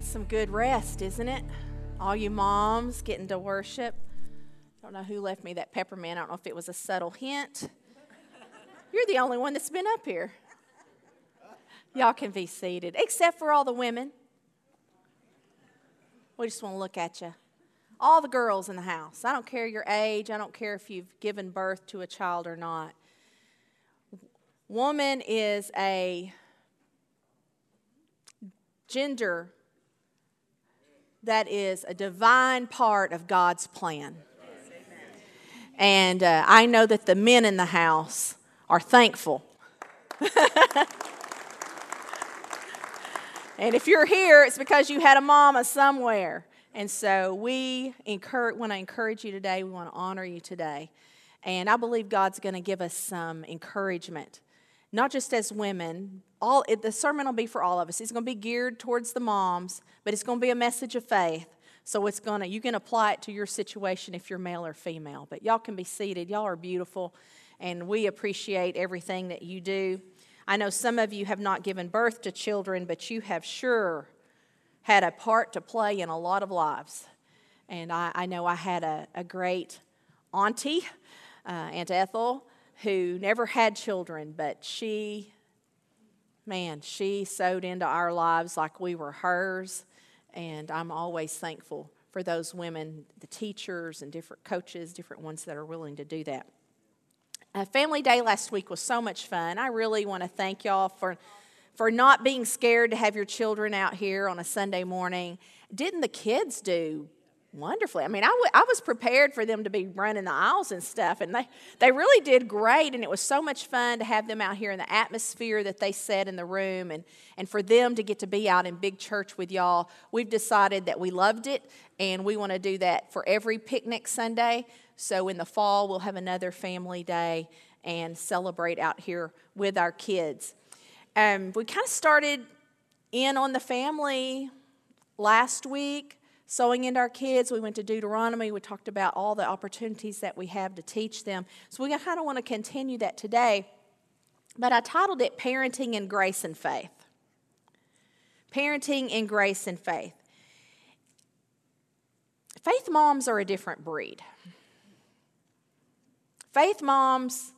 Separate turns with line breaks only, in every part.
some good rest, isn't it? All you moms getting to worship. I don't know who left me that peppermint. I don't know if it was a subtle hint. You're the only one that's been up here. Y'all can be seated, except for all the women. We just want to look at you. All the girls in the house. I don't care your age, I don't care if you've given birth to a child or not. Woman is a gender that is a divine part of God's plan. And uh, I know that the men in the house are thankful. and if you're here, it's because you had a mama somewhere. And so we encourage, want to encourage you today. We want to honor you today. And I believe God's going to give us some encouragement, not just as women. All the sermon will be for all of us. It's going to be geared towards the moms, but it's going to be a message of faith. So it's going to you can apply it to your situation if you're male or female. But y'all can be seated. Y'all are beautiful, and we appreciate everything that you do. I know some of you have not given birth to children, but you have sure had a part to play in a lot of lives. And I, I know I had a, a great auntie, uh, Aunt Ethel, who never had children, but she, man, she sowed into our lives like we were hers. And I'm always thankful for those women, the teachers and different coaches, different ones that are willing to do that. Uh, family Day last week was so much fun. I really want to thank y'all for for not being scared to have your children out here on a Sunday morning. Didn't the kids do wonderfully? I mean, I, w- I was prepared for them to be running the aisles and stuff, and they, they really did great. And it was so much fun to have them out here in the atmosphere that they set in the room, and, and for them to get to be out in big church with y'all. We've decided that we loved it, and we want to do that for every picnic Sunday. So in the fall, we'll have another family day and celebrate out here with our kids. Um, we kind of started in on the family last week, sowing into our kids. We went to Deuteronomy. We talked about all the opportunities that we have to teach them. So we kind of want to continue that today. But I titled it Parenting in Grace and Faith. Parenting in Grace and Faith. Faith moms are a different breed. Faith moms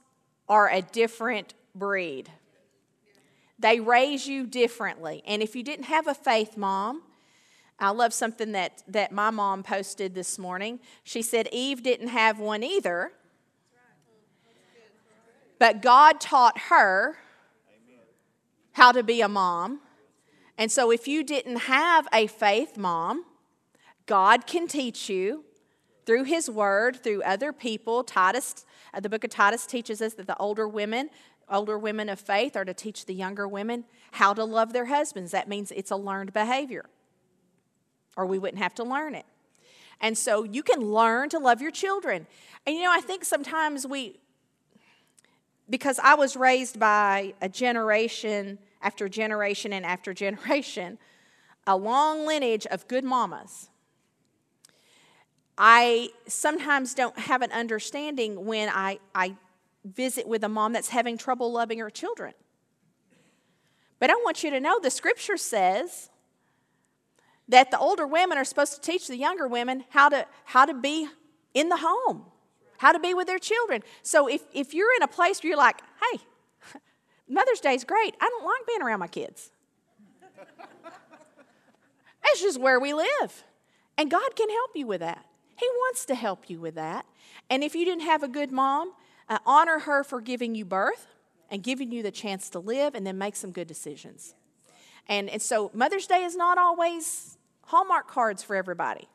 are a different breed. They raise you differently. And if you didn't have a faith mom, I love something that, that my mom posted this morning. She said Eve didn't have one either, but God taught her how to be a mom. And so if you didn't have a faith mom, God can teach you through his word, through other people. Titus, uh, the book of Titus teaches us that the older women older women of faith are to teach the younger women how to love their husbands. That means it's a learned behavior, or we wouldn't have to learn it. And so you can learn to love your children. And you know, I think sometimes we, because I was raised by a generation after generation and after generation, a long lineage of good mamas. I sometimes don't have an understanding when I, I visit with a mom that's having trouble loving her children. But I want you to know the scripture says that the older women are supposed to teach the younger women how to, how to be in the home, how to be with their children. So if, if you're in a place where you're like, hey, Mother's Day is great, I don't like being around my kids. That's just where we live. And God can help you with that. He wants to help you with that. And if you didn't have a good mom, uh, honor her for giving you birth and giving you the chance to live and then make some good decisions. And, and so Mother's Day is not always Hallmark cards for everybody.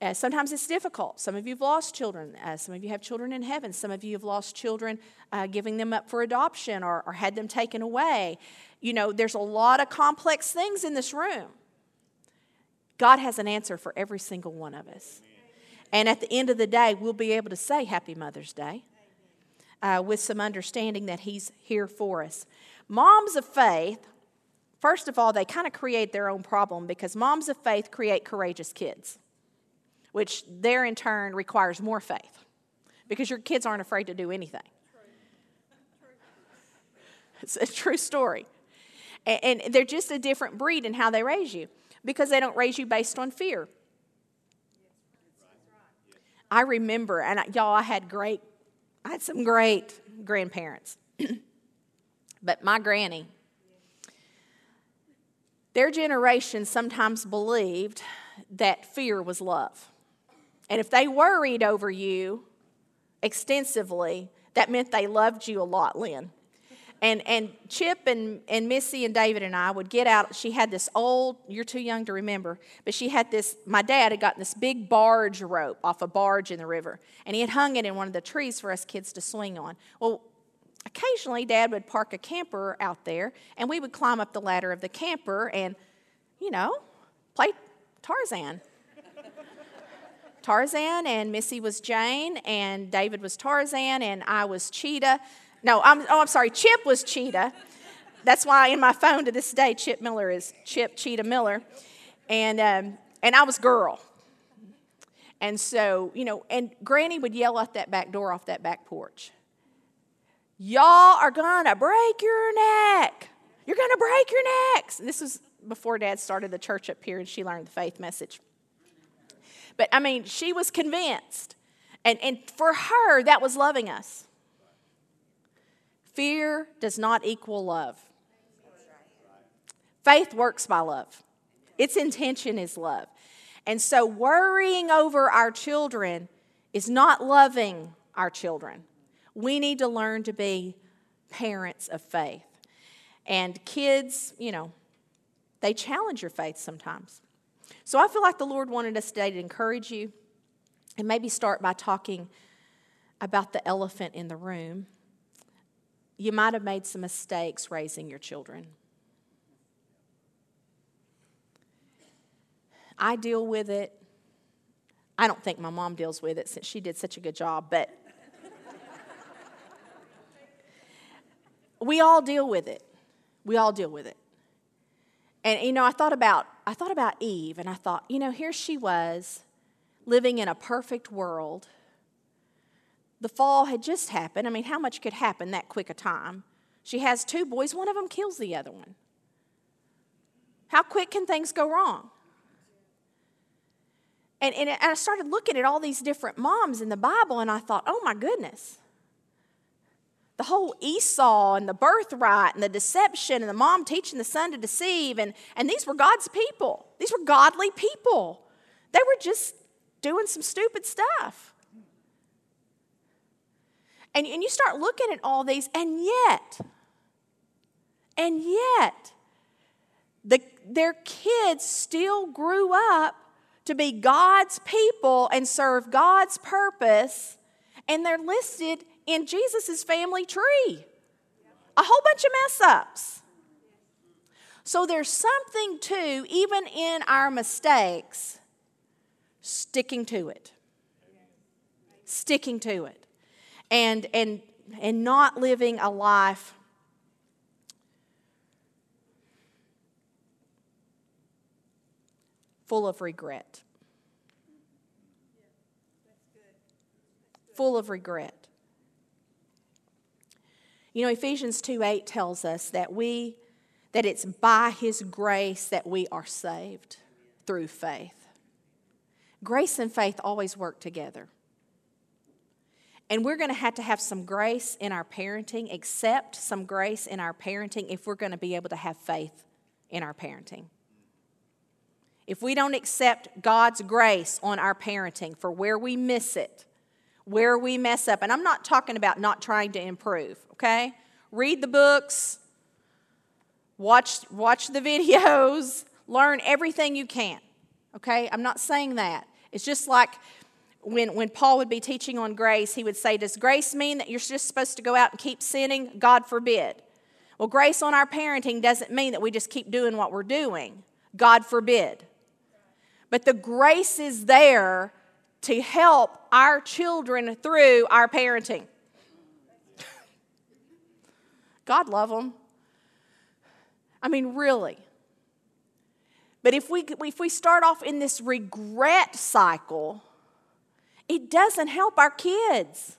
Uh, sometimes it's difficult. Some of you have lost children. Uh, some of you have children in heaven. Some of you have lost children uh, giving them up for adoption or, or had them taken away. You know, there's a lot of complex things in this room. God has an answer for every single one of us. And at the end of the day, we'll be able to say Happy Mother's Day uh, with some understanding that He's here for us. Moms of faith, first of all, they kind of create their own problem because moms of faith create courageous kids, which there in turn requires more faith because your kids aren't afraid to do anything. It's a true story. And, they're just a different breed in how they raise you because they don't raise you based on fear. I remember, and I, y'all, I had great, I had some great grandparents. but my granny, their generation sometimes believed that fear was love. And if they worried over you extensively, that meant they loved you a lot, Lynn. And, and Chip and, and Missy and David and I would get out. She had this old, you're too young to remember, but she had this, my dad had gotten this big barge rope off a barge in the river, and he had hung it in one of the trees for us kids to swing on. Well, occasionally dad would park a camper out there, and we would climb up the ladder of the camper and, you know, play Tarzan. Tarzan, and Missy was Jane, and David was Tarzan, and I was Cheetah. No, I'm, oh, I'm sorry, Chip was Cheetah. That's why in my phone to this day, Chip Miller is Chip Cheetah Miller. And, um, and I was girl. And so, you know, and Granny would yell out that back door off that back porch. Y'all are gonna break your neck. You're gonna break your necks. This was before Dad started the church up here and she learned the faith message. But I mean, she was convinced. And, and for her, that was loving us. Fear does not equal love. Faith works by love, its intention is love. And so, worrying over our children is not loving our children. We need to learn to be parents of faith. And kids, you know, they challenge your faith sometimes. So I feel like the Lord wanted us today to encourage you and maybe start by talking about the elephant in the room you might have made some mistakes raising your children. I deal with it. I don't think my mom deals with it since she did such a good job, but we all deal with it. We all deal with it. And you know, I thought about I thought about Eve and I thought, you know, here she was living in a perfect world the fall had just happened. I mean, how much could happen that quick a time? She has two boys, one of them kills the other one. How quick can things go wrong? And, and I started looking at all these different moms in the Bible, and I thought, oh my goodness. The whole Esau and the birthright and the deception and the mom teaching the son to deceive, and, and these were God's people. These were godly people. They were just doing some stupid stuff. And, and you start looking at all these, and yet, and yet, the, their kids still grew up to be God's people and serve God's purpose, and they're listed in Jesus' family tree. A whole bunch of mess ups. So there's something to, even in our mistakes, sticking to it. Sticking to it and, and, and not living a life full of regret. Full of regret. You know, Ephesians 2 8 tells us that we that it's by his grace that we are saved through faith. Grace and faith always work together. And we're going to have to have some grace in our parenting, accept some grace in our parenting if we're going to be able to have faith in our parenting. If we don't accept God's grace on our parenting for where we miss it, where we mess up, and I'm not talking about not trying to improve, okay? Read the books, watch, watch the videos, learn everything you can, okay? I'm not saying that. It's just like when, when Paul would be teaching on grace, he would say, Does grace mean that you're just supposed to go out and keep sinning? God forbid. Well, grace on our parenting doesn't mean that we just keep doing what we're doing. God forbid. But the grace is there to help our children through our parenting. God love them. I mean, really. But if we, if we start off in this regret cycle, it doesn't help our kids.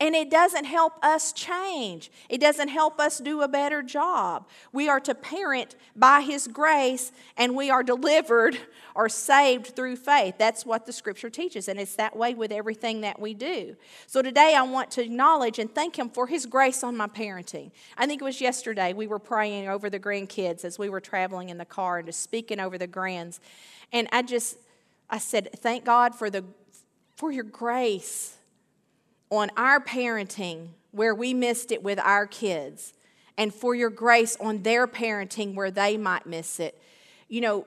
And it doesn't help us change. It doesn't help us do a better job. We are to parent by His grace, and we are delivered or saved through faith. That's what the scripture teaches, and it's that way with everything that we do. So today I want to acknowledge and thank Him for His grace on my parenting. I think it was yesterday we were praying over the grandkids as we were traveling in the car and just speaking over the grands. And I just, I said, thank God for the for your grace on our parenting where we missed it with our kids, and for your grace on their parenting where they might miss it. You know,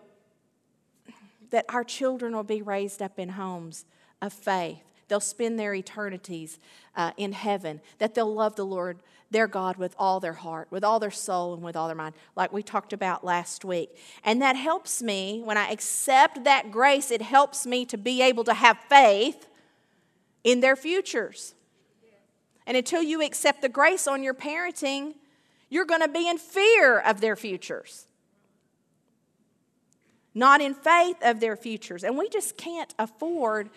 that our children will be raised up in homes of faith. They'll spend their eternities uh, in heaven, that they'll love the Lord their God with all their heart, with all their soul, and with all their mind, like we talked about last week. And that helps me, when I accept that grace, it helps me to be able to have faith in their futures. And until you accept the grace on your parenting, you're going to be in fear of their futures, not in faith of their futures. And we just can't afford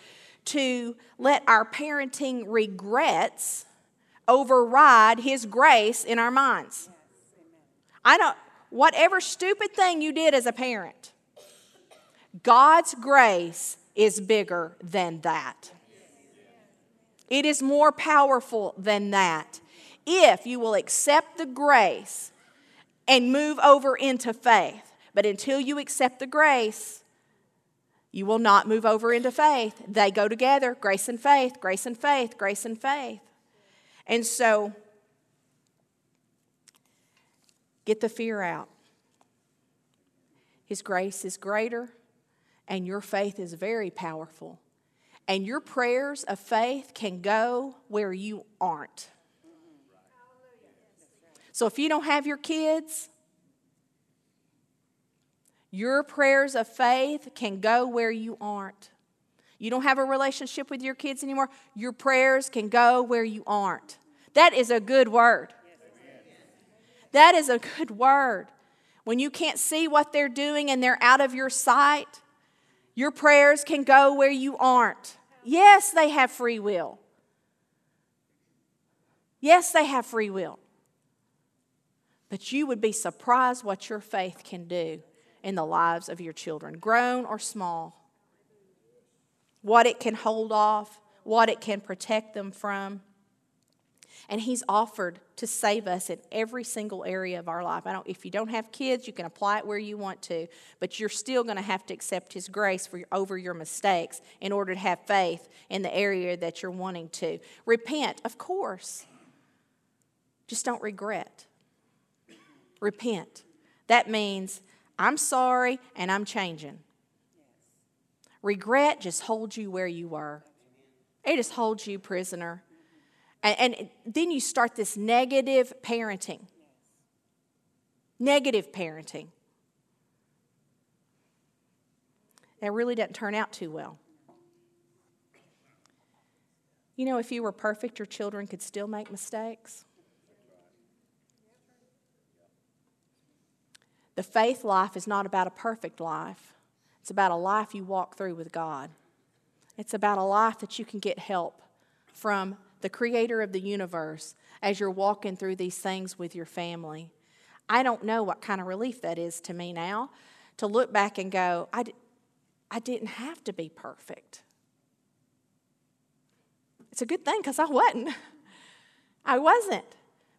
to let our parenting regrets override His grace in our minds. I don't, whatever stupid thing you did as a parent, God's grace is bigger than that. It is more powerful than that. If you will accept the grace and move over into faith. But until you accept the grace, you will not move over into faith. They go together grace and faith, grace and faith, grace and faith. And so, get the fear out. His grace is greater, and your faith is very powerful. And your prayers of faith can go where you aren't. So if you don't have your kids, your prayers of faith can go where you aren't. You don't have a relationship with your kids anymore, your prayers can go where you aren't. That is a good word. That is a good word. When you can't see what they're doing and they're out of your sight, your prayers can go where you aren't. Yes, they have free will. Yes, they have free will. But you would be surprised what your faith can do in the lives of your children, grown or small what it can hold off, what it can protect them from. And He's offered to save us in every single area of our life. I don't, if you don't have kids, you can apply it where you want to, but you're still going to have to accept His grace for, over your mistakes in order to have faith in the area that you're wanting to. Repent, of course. Just don't regret. Repent. That means I'm sorry and I'm changing. Regret just holds you where you were, it just holds you prisoner. And, and then you start this negative parenting. Negative parenting. That really doesn't turn out too well. You know, if you were perfect, your children could still make mistakes. The faith life is not about a perfect life. It's about a life you walk through with God. It's about a life that you can get help from the creator of the universe as you're walking through these things with your family. I don't know what kind of relief that is to me now to look back and go, I, I didn't have to be perfect. It's a good thing because I wasn't. I wasn't.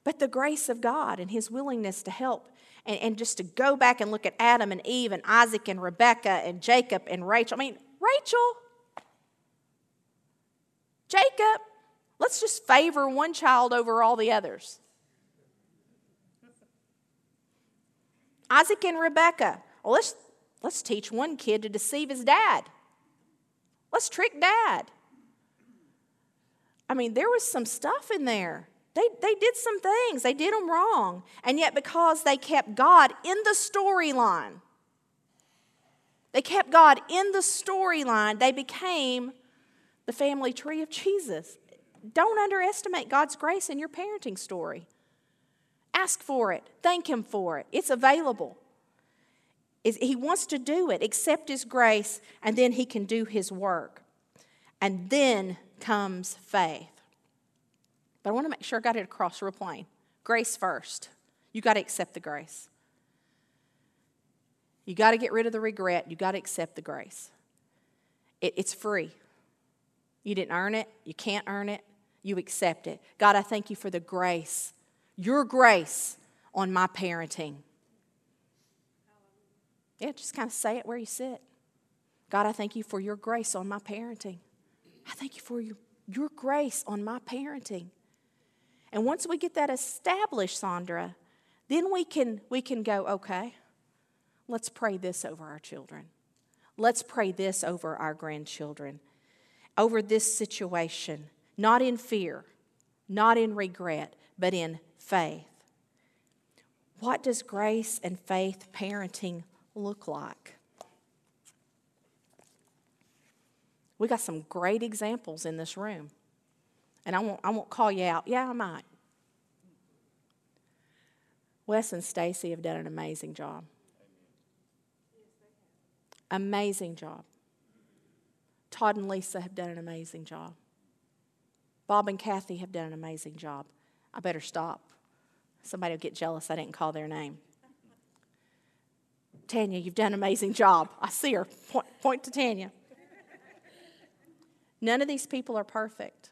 But the grace of God and His willingness to help and, and just to go back and look at Adam and Eve and Isaac and Rebecca and Jacob and Rachel. I mean, Rachel, Jacob, let's just favor one child over all the others. Isaac and Rebecca, well, let's, let's teach one kid to deceive his dad. Let's trick dad. I mean, there was some stuff in there. They, they did some things, they did them wrong. And yet, because they kept God in the storyline, they kept God in the storyline, they became the family tree of Jesus. Don't underestimate God's grace in your parenting story. Ask for it, thank Him for it. It's available. He wants to do it, accept His grace, and then He can do His work. And then comes faith. But I want to make sure I got it across real plain. Grace first. You got to accept the grace. You got to get rid of the regret. You got to accept the grace. It, it's free. You didn't earn it. You can't earn it. You accept it. God, I thank you for the grace, your grace on my parenting. Yeah, just kind of say it where you sit. God, I thank you for your grace on my parenting. I thank you for your, your grace on my parenting. And once we get that established, Sandra, then we can, we can go, okay, let's pray this over our children. Let's pray this over our grandchildren, over this situation, not in fear, not in regret, but in faith. What does grace and faith parenting look like? We got some great examples in this room. And I won't, I won't call you out. Yeah, I might. Wes and Stacy have done an amazing job. Amazing job. Todd and Lisa have done an amazing job. Bob and Kathy have done an amazing job. I better stop. Somebody will get jealous I didn't call their name. Tanya, you've done an amazing job. I see her. Point, point to Tanya. None of these people are perfect.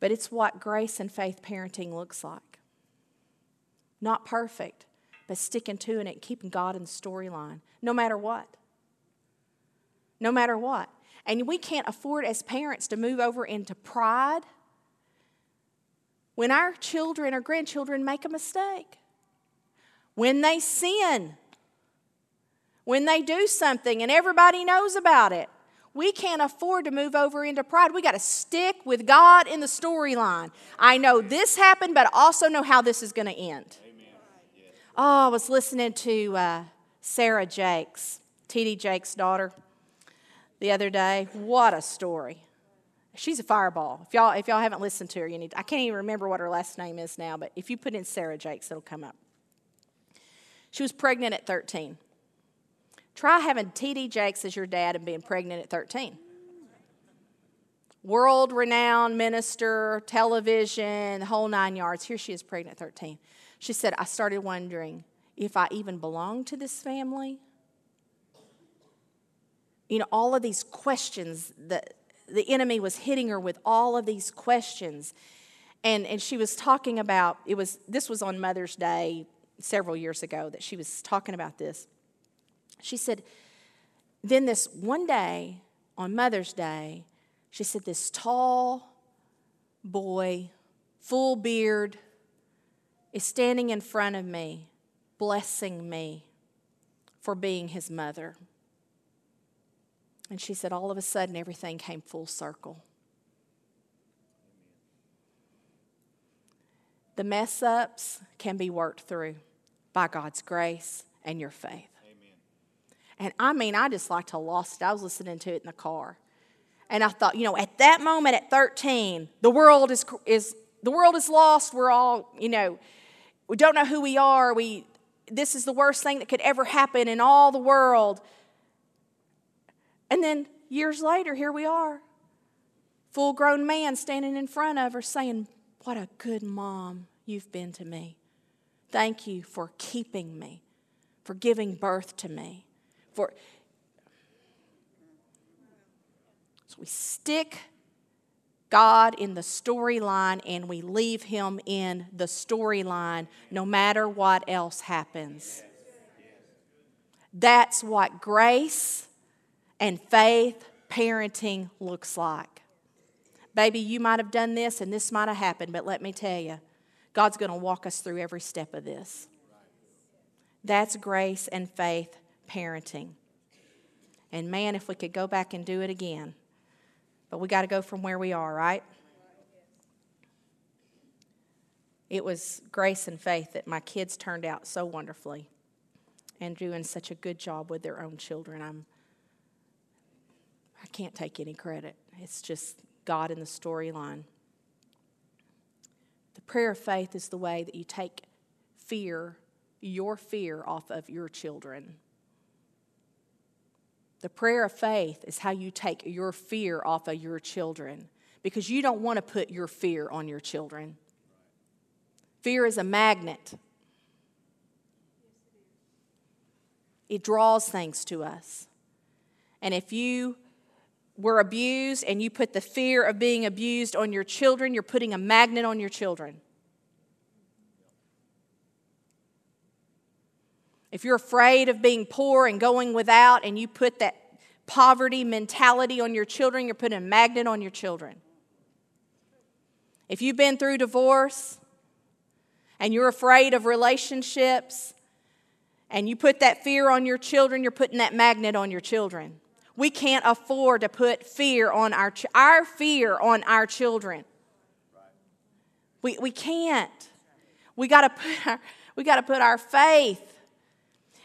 But it's what grace and faith parenting looks like. Not perfect, but sticking to it, and keeping God in the storyline, no matter what. No matter what. And we can't afford as parents to move over into pride when our children or grandchildren make a mistake, when they sin, when they do something and everybody knows about it. We can't afford to move over into pride. We got to stick with God in the storyline. I know this happened, but I also know how this is going to end. Oh, I was listening to uh, Sarah Jakes, T.D. Jakes' daughter, the other day. What a story. She's a fireball. If y'all, if y'all haven't listened to her, you need. To, I can't even remember what her last name is now, but if you put in Sarah Jakes, it'll come up. She was pregnant at 13. Try having T.D. Jakes as your dad and being pregnant at 13. World renowned minister, television, the whole nine yards. Here she is pregnant at 13. She said, I started wondering if I even belong to this family. You know, all of these questions that the enemy was hitting her with all of these questions. And, and she was talking about it was this was on Mother's Day several years ago that she was talking about this. She said, then this one day on Mother's Day, she said, this tall boy, full beard, is standing in front of me, blessing me for being his mother. And she said, all of a sudden, everything came full circle. The mess ups can be worked through by God's grace and your faith. Amen. And I mean, I just like to lost it. I was listening to it in the car. And I thought, you know, at that moment at 13, the world is, is the world is lost. We're all, you know, we don't know who we are. We, this is the worst thing that could ever happen in all the world. And then years later, here we are. Full grown man standing in front of her saying, What a good mom you've been to me. Thank you for keeping me, for giving birth to me. For so we stick God in the storyline and we leave him in the storyline no matter what else happens. That's what grace and faith parenting looks like. Baby, you might have done this and this might have happened, but let me tell you, God's going to walk us through every step of this. That's grace and faith parenting. And man, if we could go back and do it again, but we got to go from where we are, right? It was grace and faith that my kids turned out so wonderfully and doing such a good job with their own children. I'm I can't take any credit. It's just God in the storyline. The prayer of faith is the way that you take fear, your fear, off of your children. The prayer of faith is how you take your fear off of your children because you don't want to put your fear on your children. Fear is a magnet, it draws things to us. And if you were abused and you put the fear of being abused on your children, you're putting a magnet on your children. If you're afraid of being poor and going without, and you put that poverty mentality on your children, you're putting a magnet on your children. If you've been through divorce and you're afraid of relationships and you put that fear on your children, you're putting that magnet on your children. We can't afford to put fear on our our fear on our children. We, we can't. We got to put our we got to put our faith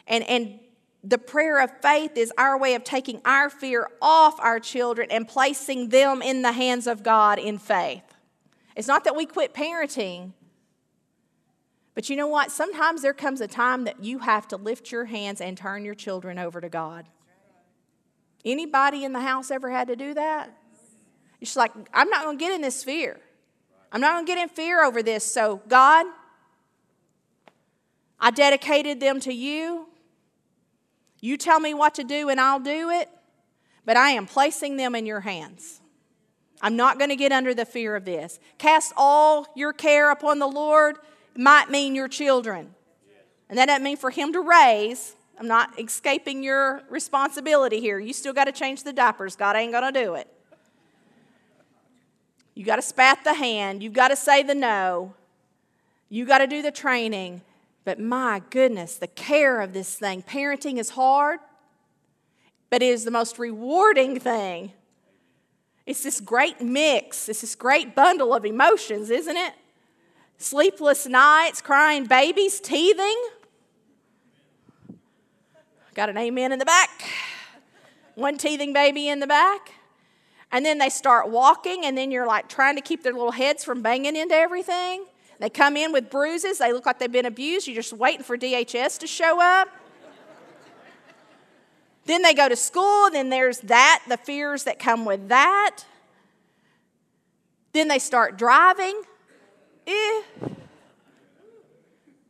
and, and the prayer of faith is our way of taking our fear off our children and placing them in the hands of God in faith. It's not that we quit parenting, but you know what? Sometimes there comes a time that you have to lift your hands and turn your children over to God. Anybody in the house ever had to do that? It's like, I'm not going to get in this fear. I'm not going to get in fear over this. So, God, I dedicated them to you. You tell me what to do and I'll do it, but I am placing them in your hands. I'm not going to get under the fear of this. Cast all your care upon the Lord might mean your children. And that doesn't mean for Him to raise. I'm not escaping your responsibility here. You still got to change the diapers. God ain't going to do it. You got to spat the hand. You've got to say the no. You got to do the training. But my goodness, the care of this thing. Parenting is hard, but it is the most rewarding thing. It's this great mix, it's this great bundle of emotions, isn't it? Sleepless nights, crying babies, teething. Got an amen in the back. One teething baby in the back. And then they start walking, and then you're like trying to keep their little heads from banging into everything. They come in with bruises, they look like they've been abused. You're just waiting for DHS to show up. then they go to school, then there's that, the fears that come with that. Then they start driving. Eh.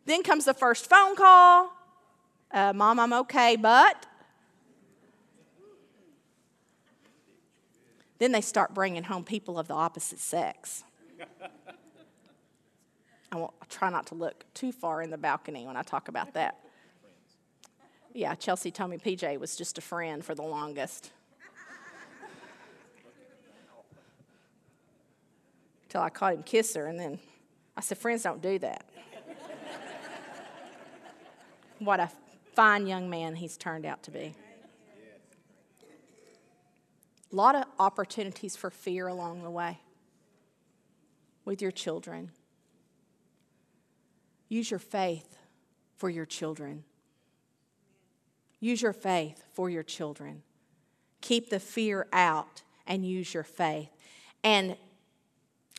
Then comes the first phone call uh, Mom, I'm okay, but. Then they start bringing home people of the opposite sex. I won't I'll try not to look too far in the balcony when I talk about that. Yeah, Chelsea told me PJ was just a friend for the longest. Till I caught him kiss her, and then I said, Friends don't do that. what a fine young man he's turned out to be. A lot of opportunities for fear along the way with your children. Use your faith for your children. Use your faith for your children. Keep the fear out and use your faith. And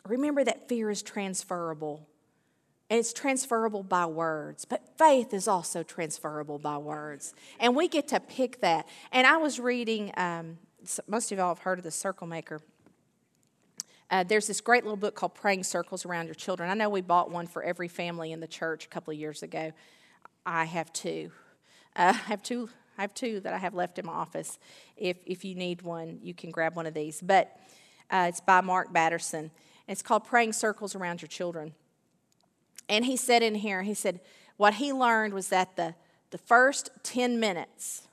remember that fear is transferable. And it's transferable by words, but faith is also transferable by words. And we get to pick that. And I was reading, um, most of y'all have heard of the Circle Maker. Uh, there's this great little book called Praying Circles Around Your Children. I know we bought one for every family in the church a couple of years ago. I have two. Uh, I have two. I have two that I have left in my office. If if you need one, you can grab one of these. But uh, it's by Mark Batterson. It's called Praying Circles Around Your Children. And he said in here, he said what he learned was that the the first ten minutes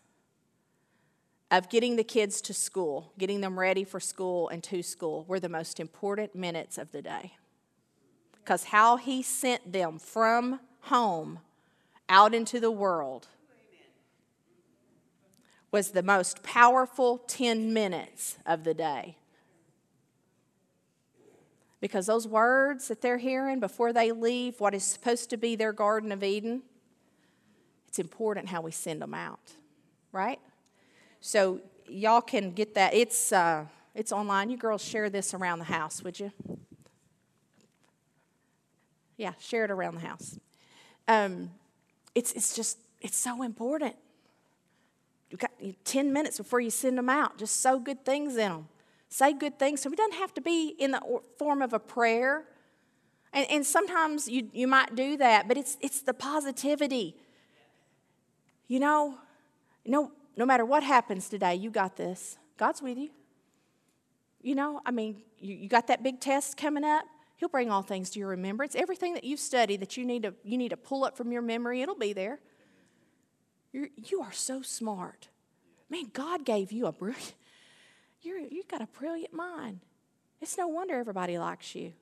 of getting the kids to school, getting them ready for school and to school, were the most important minutes of the day. Because how he sent them from home out into the world was the most powerful 10 minutes of the day. Because those words that they're hearing before they leave what is supposed to be their Garden of Eden, it's important how we send them out, right? So y'all can get that. It's uh, it's online. You girls share this around the house, would you? Yeah, share it around the house. Um, it's it's just it's so important. You've got 10 minutes before you send them out. Just sow good things in them. Say good things. So it doesn't have to be in the form of a prayer. And, and sometimes you, you might do that, but it's, it's the positivity. You know, no, no matter what happens today, you got this. God's with you. You know, I mean, you, you got that big test coming up. He'll bring all things to your remembrance. Everything that you've studied that you need to, you need to pull up from your memory, it'll be there. You're, you are so smart. Man, God gave you a brilliant, you're, you've got a brilliant mind. It's no wonder everybody likes you.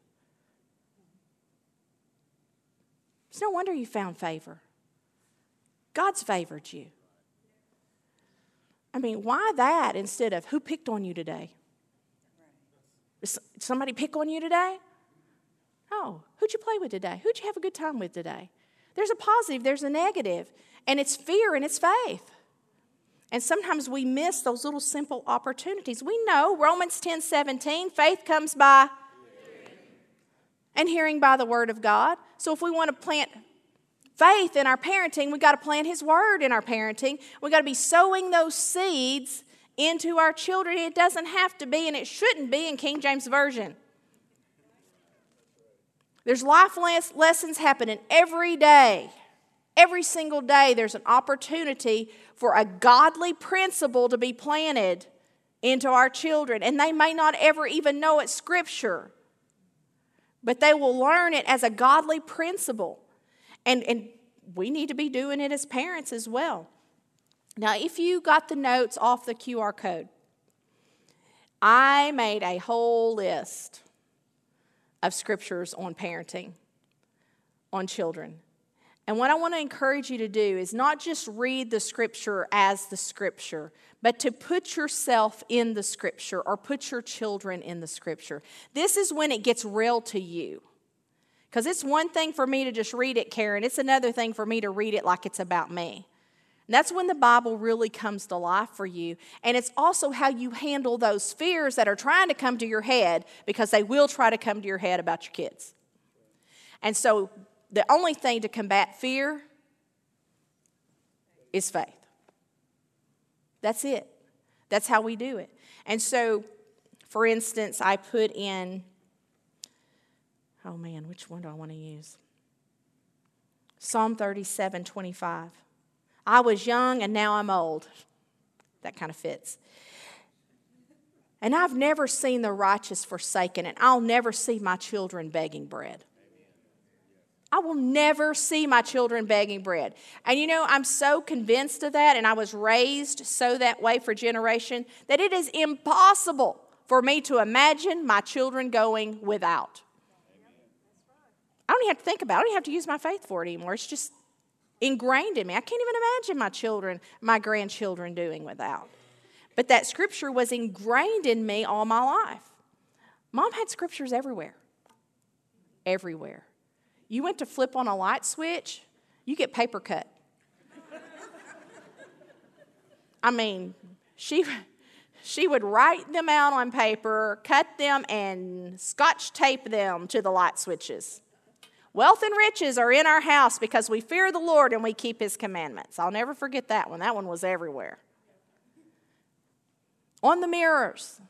It's no wonder you found favor. God's favored you. I mean, why that instead of who picked on you today? Did somebody pick on you today? Oh, who'd you play with today? Who'd you have a good time with today? There's a positive, there's a negative, and it's fear and it's faith. And sometimes we miss those little simple opportunities. We know Romans 10 17, faith comes by and hearing by the word of God. So if we want to plant faith in our parenting, we got to plant His word in our parenting. We got to be sowing those seeds into our children. It doesn't have to be, and it shouldn't be in King James Version. There's life lessons happening every day. Every single day, there's an opportunity for a godly principle to be planted into our children. And they may not ever even know it's scripture, but they will learn it as a godly principle. And, and we need to be doing it as parents as well. Now, if you got the notes off the QR code, I made a whole list of scriptures on parenting, on children. And what I want to encourage you to do is not just read the scripture as the scripture, but to put yourself in the scripture or put your children in the scripture. This is when it gets real to you. Because it's one thing for me to just read it, Karen, it's another thing for me to read it like it's about me. And that's when the Bible really comes to life for you. And it's also how you handle those fears that are trying to come to your head because they will try to come to your head about your kids. And so the only thing to combat fear is faith. That's it. That's how we do it. And so, for instance, I put in, oh man, which one do I want to use? Psalm 37 25. I was young and now I'm old. That kind of fits. And I've never seen the righteous forsaken, and I'll never see my children begging bread. I will never see my children begging bread. And you know, I'm so convinced of that, and I was raised so that way for generation that it is impossible for me to imagine my children going without. I don't even have to think about it. I don't even have to use my faith for it anymore. It's just ingrained in me. I can't even imagine my children, my grandchildren doing without. But that scripture was ingrained in me all my life. Mom had scriptures everywhere. Everywhere. You went to flip on a light switch, you get paper cut. I mean, she she would write them out on paper, cut them, and scotch tape them to the light switches. Wealth and riches are in our house because we fear the Lord and we keep his commandments. I'll never forget that one. That one was everywhere. On the mirrors,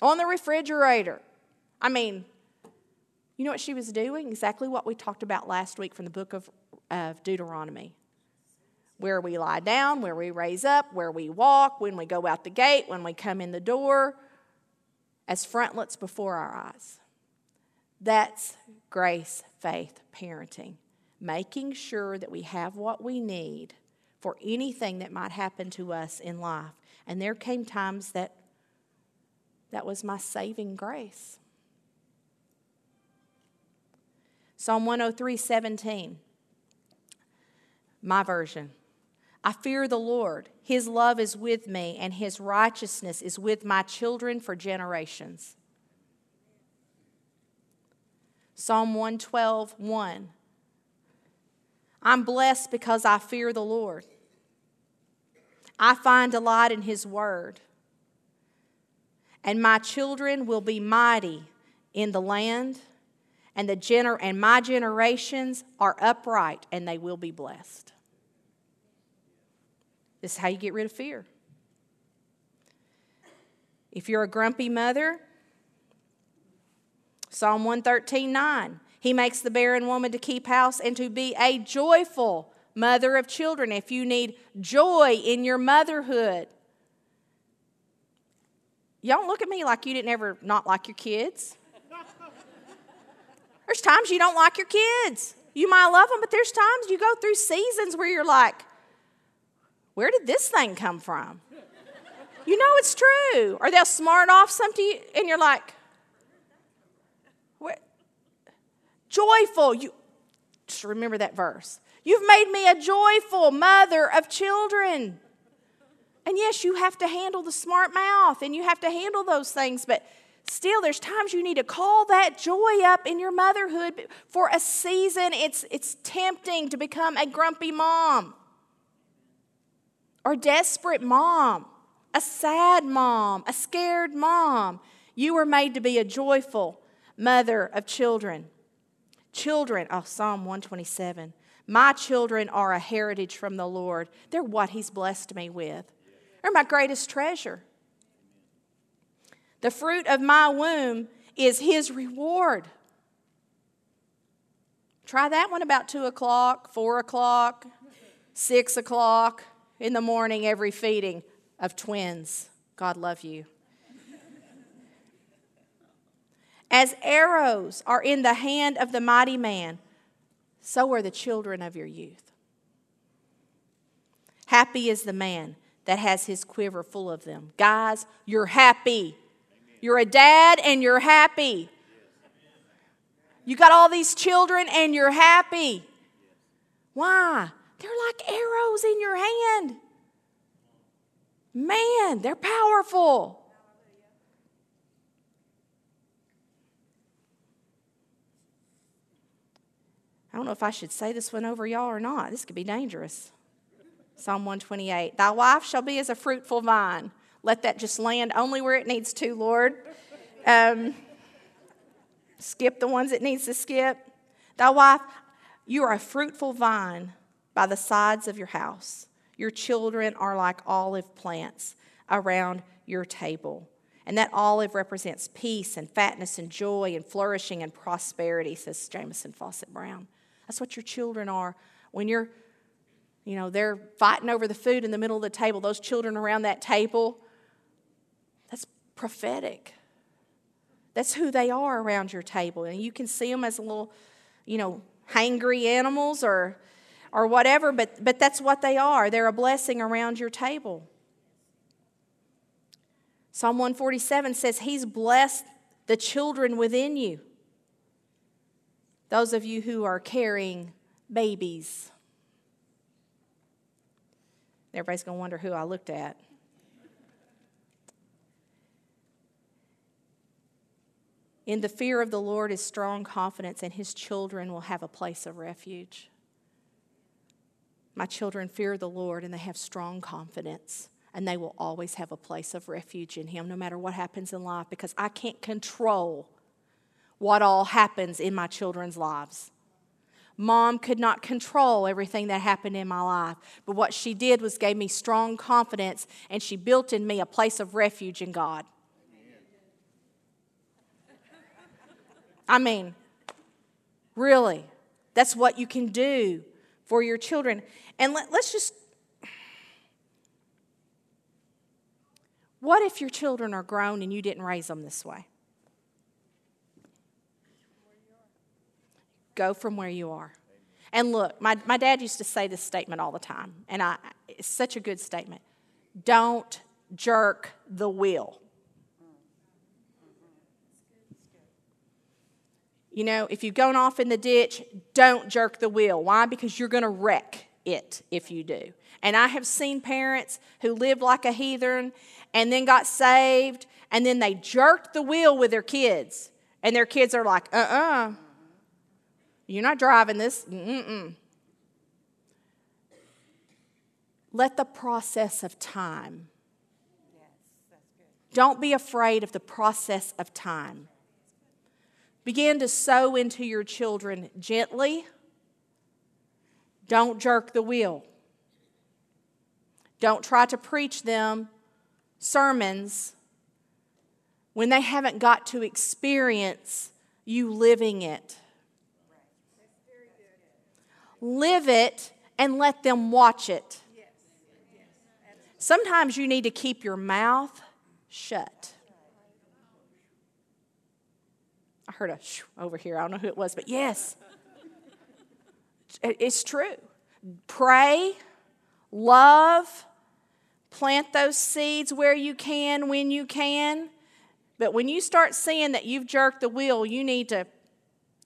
on the refrigerator. I mean, you know what she was doing? Exactly what we talked about last week from the book of, of Deuteronomy. Where we lie down, where we raise up, where we walk, when we go out the gate, when we come in the door, as frontlets before our eyes. That's grace, faith, parenting. Making sure that we have what we need for anything that might happen to us in life. And there came times that that was my saving grace. Psalm 103 17, my version. I fear the Lord. His love is with me, and his righteousness is with my children for generations. Psalm 112, 1. I'm blessed because I fear the Lord. I find delight in his word. And my children will be mighty in the land, and, the gener- and my generations are upright, and they will be blessed. This is how you get rid of fear. If you're a grumpy mother, Psalm 113 9. He makes the barren woman to keep house and to be a joyful mother of children. If you need joy in your motherhood, y'all don't look at me like you didn't ever not like your kids. There's times you don't like your kids. You might love them, but there's times you go through seasons where you're like, where did this thing come from? You know it's true. Or they'll smart off something and you're like? Joyful. You just remember that verse. You've made me a joyful mother of children. And yes, you have to handle the smart mouth and you have to handle those things, but still there's times you need to call that joy up in your motherhood for a season. It's it's tempting to become a grumpy mom or desperate mom a sad mom, a scared mom. You were made to be a joyful mother of children. Children, oh, Psalm 127. My children are a heritage from the Lord. They're what He's blessed me with. They're my greatest treasure. The fruit of my womb is His reward. Try that one about 2 o'clock, 4 o'clock, 6 o'clock in the morning every feeding of twins. God love you. As arrows are in the hand of the mighty man, so are the children of your youth. Happy is the man that has his quiver full of them. Guys, you're happy. You're a dad and you're happy. You got all these children and you're happy. Why? They're like arrows in your hand. Man, they're powerful. I don't know if I should say this one over y'all or not. This could be dangerous. Psalm 128 Thy wife shall be as a fruitful vine. Let that just land only where it needs to, Lord. Um, skip the ones it needs to skip. Thy wife, you are a fruitful vine by the sides of your house. Your children are like olive plants around your table. And that olive represents peace and fatness and joy and flourishing and prosperity, says Jamieson Fausset Brown. That's what your children are. When you're, you know, they're fighting over the food in the middle of the table, those children around that table, prophetic. That's who they are around your table. And you can see them as little, you know, hangry animals or or whatever, but, but that's what they are. They're a blessing around your table. Psalm 147 says, He's blessed the children within you. Those of you who are carrying babies. Everybody's going to wonder who I looked at. In the fear of the Lord is strong confidence, and his children will have a place of refuge. My children fear the Lord and they have strong confidence, and they will always have a place of refuge in Him no matter what happens in life because I can't control what all happens in my children's lives. Mom could not control everything that happened in my life, but what she did was gave me strong confidence and she built in me a place of refuge in God. I mean, really, that's what you can do for your children. And let, us just. What if your children are grown and you didn't raise them this way? Go from where you are. And look, my, my dad used to say this statement all the time, and I, it's such a good statement. Don't jerk the wheel. You know, if you've gone off in the ditch, don't jerk the wheel. Why? Because you're going to wreck it if you do. And I have seen parents who lived like a heathen and then got saved and then they jerked the wheel with their kids. And their kids are like, uh uh-uh. uh, you are not driving this. Mm-mm. Let the process of time. Don't be afraid of the process of time. Begin to sow into your children gently don't jerk the wheel. Don't try to preach them sermons when they haven't got to experience you living it. Live it and let them watch it. Sometimes you need to keep your mouth shut. I heard a shh over here. I don't know who it was, but yes, it's true. Pray, love, plant those seeds where you can, when you can. But when you start seeing that you've jerked the wheel, you need to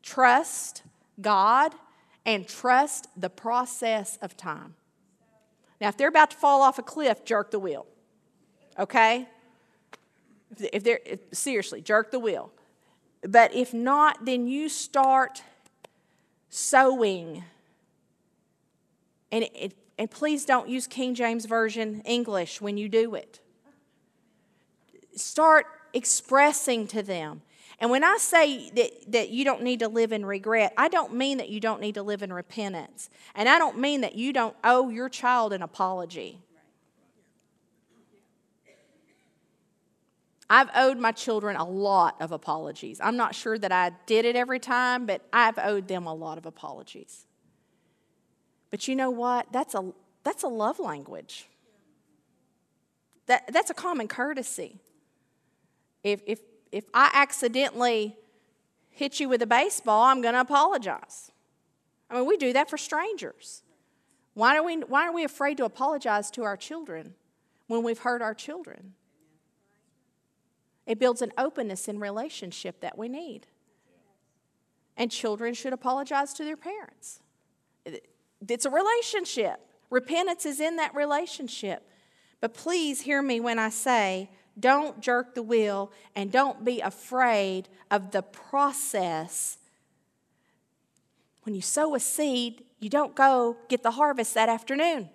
trust God and trust the process of time. Now, if they're about to fall off a cliff, jerk the wheel. Okay? If they're seriously, jerk the wheel. But if not, then you start sowing. And, it, and please don't use King James Version English when you do it. Start expressing to them. And when I say that, that you don't need to live in regret, I don't mean that you don't need to live in repentance. And I don't mean that you don't owe your child an apology. I've owed my children a lot of apologies. I'm not sure that I did it every time, but I've owed them a lot of apologies. But you know what? That's a, that's a love language. That, that's a common courtesy. If, if, if I accidentally hit you with a baseball, I'm going to apologize. I mean, we do that for strangers. Why are, we, why are we afraid to apologize to our children when we've hurt our children? It builds an openness in relationship that we need. And children should apologize to their parents. It's a relationship. Repentance is in that relationship. But please hear me when I say, don't jerk the wheel and don't be afraid of the process. When you sow a seed, you don't go get the harvest that afternoon.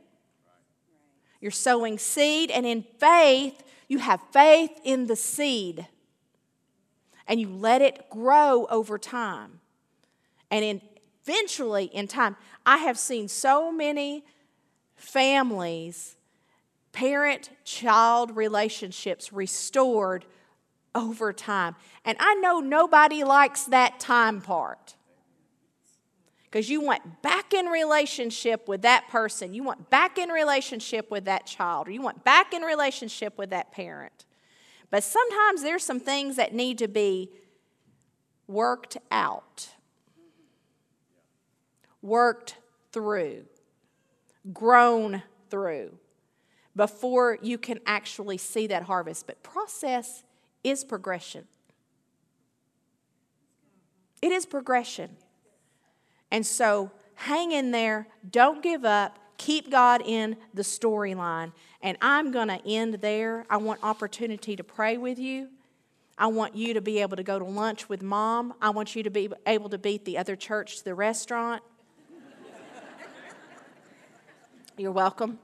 You're sowing seed, and in faith, you have faith in the seed and you let it grow over time. And in, eventually, in time, I have seen so many families, parent child relationships restored over time. And I know nobody likes that time part because you went back in relationship with that person. You want back in relationship with that child, or you want back in relationship with that parent. But sometimes there's some things that need to be worked out, worked through, grown through before you can actually see that harvest. But process is progression. It is progression. And so hang in there, don't give up, keep God in the storyline. And I'm going to end there. I want opportunity to pray with you. I want you to be able to go to lunch with mom. I want you to be able to beat the other church to the restaurant. You're welcome.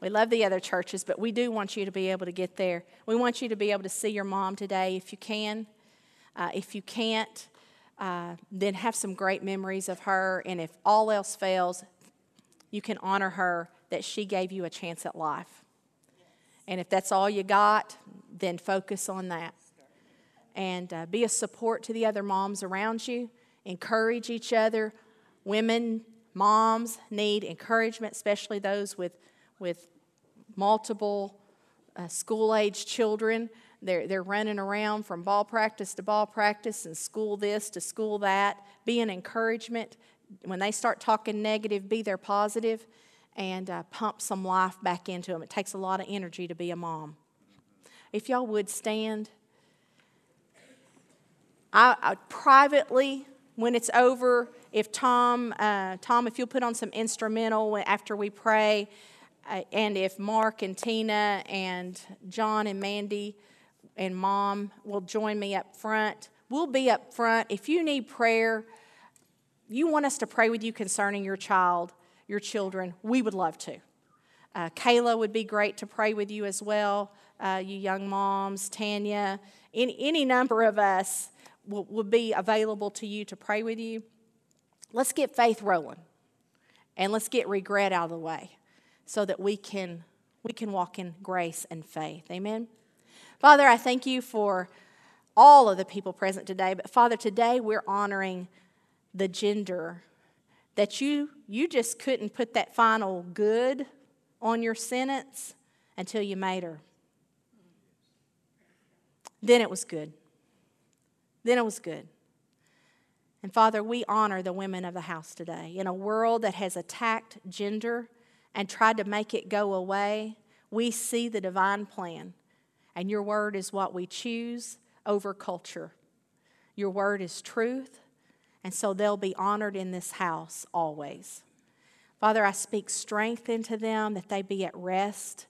We love the other churches, but we do want you to be able to get there. We want you to be able to see your mom today if you can. Uh, if you can't, uh, then have some great memories of her. And if all else fails, you can honor her that she gave you a chance at life. And if that's all you got, then focus on that. And uh, be a support to the other moms around you. Encourage each other. Women, moms need encouragement, especially those with, with multiple uh, school age children. They're, they're running around from ball practice to ball practice and school this to school that. Be an encouragement. When they start talking negative, be their positive and uh, pump some life back into them. It takes a lot of energy to be a mom. If y'all would stand, I, I privately, when it's over, if Tom, uh, Tom, if you'll put on some instrumental after we pray, uh, and if Mark and Tina and John and Mandy and mom will join me up front. We'll be up front. If you need prayer, you want us to pray with you concerning your child, your children, we would love to. Uh, Kayla would be great to pray with you as well. Uh, you young moms, Tanya, any, any number of us will, will be available to you to pray with you. Let's get faith rolling and let's get regret out of the way so that we can we can walk in grace and faith. Amen. Father, I thank you for all of the people present today, but Father, today we're honoring the gender that you you just couldn't put that final good on your sentence until you made her. Then it was good. Then it was good. And Father, we honor the women of the house today. In a world that has attacked gender and tried to make it go away, we see the divine plan. And your word is what we choose over culture. Your word is truth, and so they'll be honored in this house always. Father, I speak strength into them, that they be at rest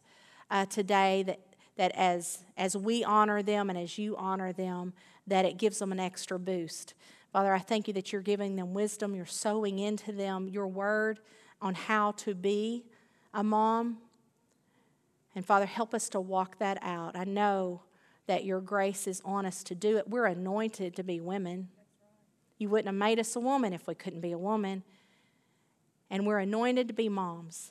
uh, today, that, that as, as we honor them and as you honor them, that it gives them an extra boost. Father, I thank you that you're giving them wisdom, you're sowing into them your word on how to be a mom. And Father, help us to walk that out. I know that your grace is on us to do it. We're anointed to be women. You wouldn't have made us a woman if we couldn't be a woman. And we're anointed to be moms.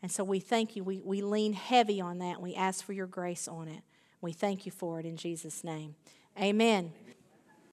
And so we thank you. We, we lean heavy on that. We ask for your grace on it. We thank you for it in Jesus' name. Amen.